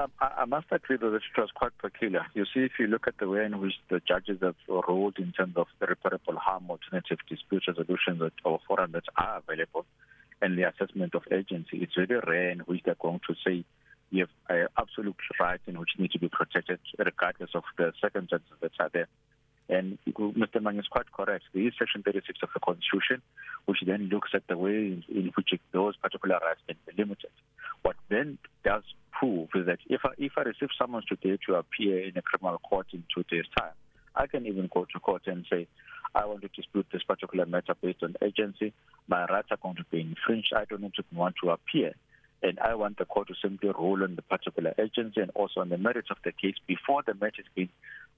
Um, I, must agree that it was quite peculiar. You see, if you look at the way in which the judges have ruled in terms of irreparable harm, alternative dispute resolutions or forums that are available, and the assessment of urgency, it's very rare in which they're going to say you have absolute rights in which need to be protected regardless of the circumstances that are there. And Mr. Mang is quite correct. There is Section 36 of the Constitution, which then looks at the way in, in which those particular rights can be limited. What then does prove is that if I, if I receive summons today to appear in a criminal court in two days' time, I can even go to court and say, I want to dispute this particular matter based on urgency. My rights are going to be infringed. I don't even want to appear. And I want the court to simply rule on the particular urgency and also on the merits of the case before the matter has been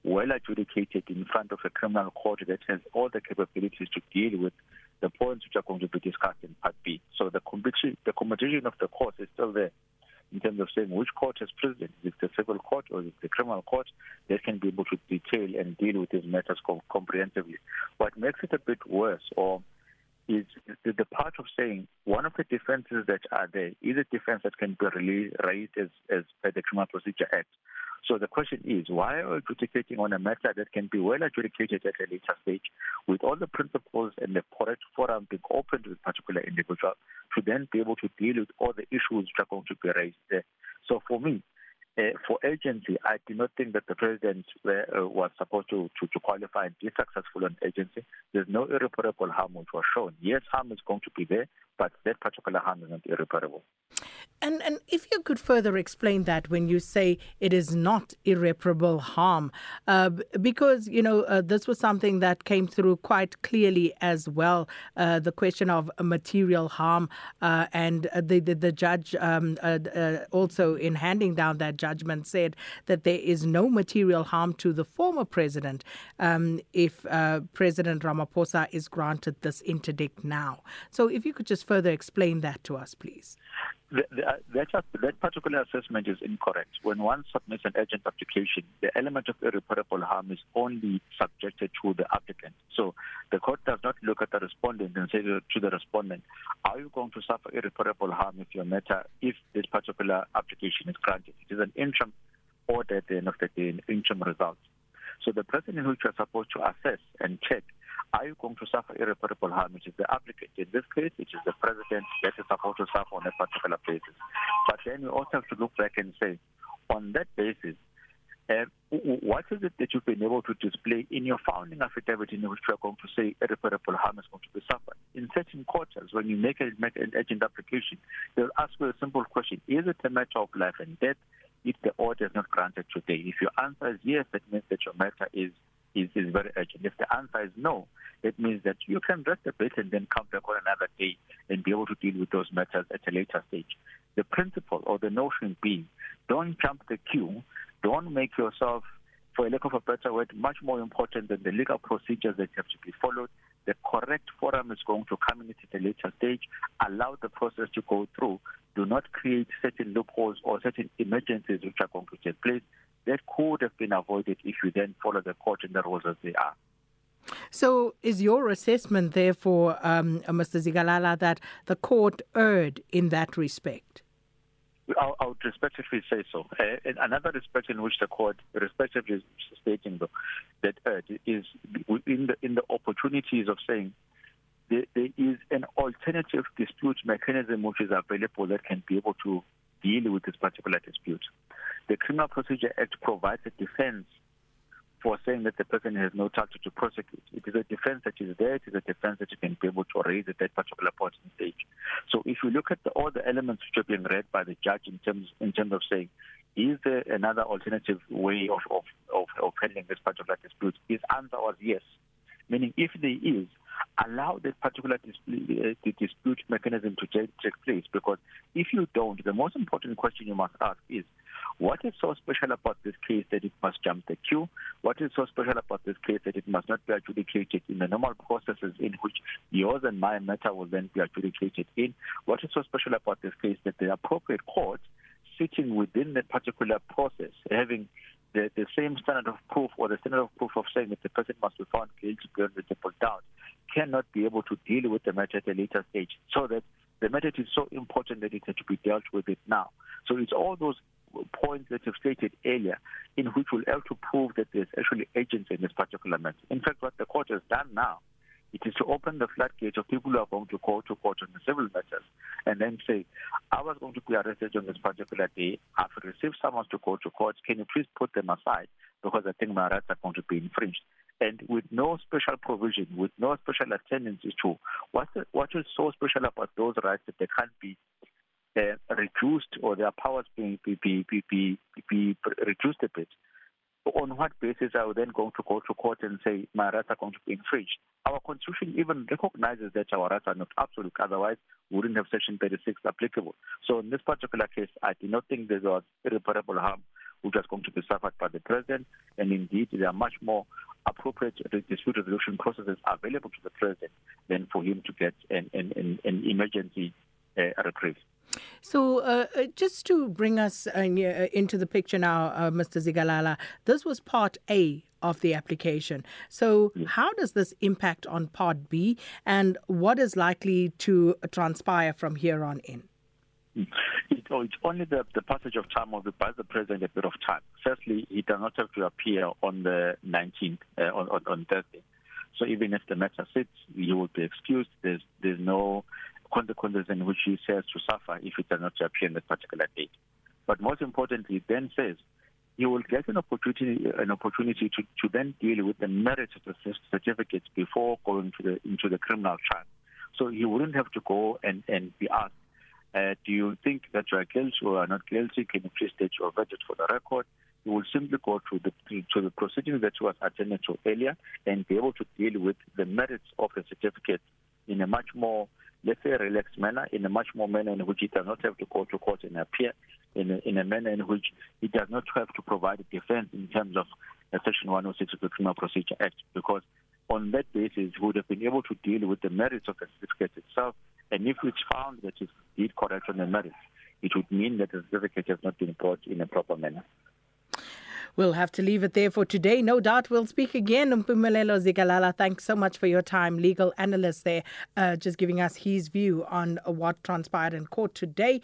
well adjudicated in front of a criminal court that has all the capabilities to deal with the points which are going to be discussed in Part B. So the competition, the competition of the court is still there in terms of saying which court is president, is it the civil court or is it the criminal court, they can be able to detail and deal with these matters comprehensively. What makes it a bit worse or is the, the part of saying one of the defenses that are there is a defense that can be raised as, as per the Criminal Procedure Act. So the question is, why are we adjudicating on a matter that can be well adjudicated at a later stage with all the principles and the correct forum being open to this particular individual then be able to deal with all the issues which are going to be raised there. So for me, uh, for urgency, I do not think that the president uh, was supposed to, to, to qualify and be successful on urgency. There's no irreparable harm which was shown. Yes, harm is going to be there, but that particular harm is not irreparable. And and if you could further explain that when you say it is not irreparable harm, uh, because you know uh, this was something that came through quite clearly as well. Uh, the question of material harm, uh, and the, the the judge um, uh, uh, also in handing down that judgment said that there is no material harm to the former president um, if President Ramaphosa is granted this interdict now. So if you could just further explain that to us, please. The, the, uh, that, that particular assessment is incorrect. When one submits an urgent application, the element of irreparable harm is only subjected to the applicant. So the court does not look at the respondent and say to the respondent, are you going to suffer irreparable harm if your matter, if this particular application is granted? It is an interim order at the end of the day, an interim result. So the person in which you are supposed to assess and check are you going to suffer irreparable harm, which is the applicant. In this case, it is the president that is supposed to suffer on a particular basis. But then we also have to look back and say, on that basis, uh, what is it that you've been able to display in your founding affidavit in which you are going to say irreparable harm is going to be suffered? In certain quarters, when you make, a, make an urgent application, they'll ask you a simple question Is it a matter of life and death if the order is not granted today? If your answer is yes, that means that your matter is is, is very urgent. If the answer is no, it means that you can rest a bit and then come back on another day and be able to deal with those matters at a later stage. The principle or the notion being don't jump the queue, don't make yourself, for a lack of a better word, much more important than the legal procedures that have to be followed. The correct forum is going to come in at a later stage, allow the process to go through. Do not create certain loopholes or certain emergencies which are going to take place that could have been avoided if you then follow the court in the rules as they are. So, is your assessment, therefore, um, Mr. Zikalala, that the court erred in that respect? I, would respectively say so. Uh, another respect in which the court respectively is stating though, that erred is in the in the opportunities of saying there, there is an alternative dispute mechanism which is available that can be able to deal with this particular dispute. The Criminal Procedure Act provides a defense for saying that the person has no charge to prosecute. It is a defense that is there. It is a defense that you can be able to raise at that particular point in stage. So if you look at the, all the elements which are being read by the judge in terms in terms of saying, is there another alternative way of, of, of, of handling this particular dispute? His answer was yes. Meaning, if there is, allow that particular dispute, uh, dispute mechanism to take, take place. Because if you don't, the most important question you must ask is, what is so special about this case that it must jump the queue? What is so special about this case that it must not be adjudicated in the normal processes in which yours and my matter will then be adjudicated in? What is so special about this case that the appropriate court sitting within that particular process, having the, the same standard of proof or the standard of proof of saying that the person must be found guilty beyond reasonable doubt cannot be able to deal with the matter at a later stage so that the matter is so important that it has to be dealt with it now. So it's all those points that you've stated earlier, in which we'll able to prove that there's actually urgency in this particular matter. In fact, what the court has done now, it is to open the floodgates of people who are going to go to court on civil matters and then say, I was going to be arrested on this particular day. I've received someone to go to court. Can you please put them aside because I think my rights are going to be infringed? and with no special provision, with no special attendance to what what is so special about those rights that they can't be uh, reduced or their powers be be, be, be, be, be reduced a bit. On what basis are we then going to go to court and say my rights are going to be infringed? Our constitution even recognizes that our rights are not absolute, otherwise we wouldn't have section 36 applicable. So in this particular case, I do not think there was irreparable harm which was going to be suffered by the president, and indeed there are much more appropriate dispute resolution processes available to the president than for him to get an, an, an emergency uh, reprieve. So, uh, uh, just to bring us uh, uh, into the picture now, uh, Mr. Zikalala, this was part A of the application. So, yes. how does this impact on part B, and what is likely to transpire from here on in? It, oh, it's only the, the passage of time of the, by the president a bit of time. Firstly, he does not have to appear on the 19th, uh, on, on, on Thursday. So even if the matter sits, he will be excused. There's there's no consequences in which he says to suffer if it does not appear in that particular date. But most importantly, it then says he will get an opportunity an opportunity to, to then deal with the merits of the certificates before going to the into the criminal trial. So he wouldn't have to go and, and be asked, uh, do you think that you are guilty or are not guilty? Can you please state your verdict for the record? He will simply go to the to the proceedings that he was attended to earlier and be able to deal with the merits of the certificate in a much more let's say, relaxed manner, in a much more manner in which he does not have to go to court and appear, in a, in a manner in which he does not have to provide a defense in terms of Section 106 of the Criminal Procedure Act, because on that basis, he would have been able to deal with the merits of the certificate itself, and if it's found that he did correct on the merits, it would mean that the certificate has not been brought in a proper manner. We'll have to leave it there for today. No doubt we'll speak again. Mpumelelo Zikalala, thanks so much for your time. Legal analyst there, uh, just giving us his view on what transpired in court today.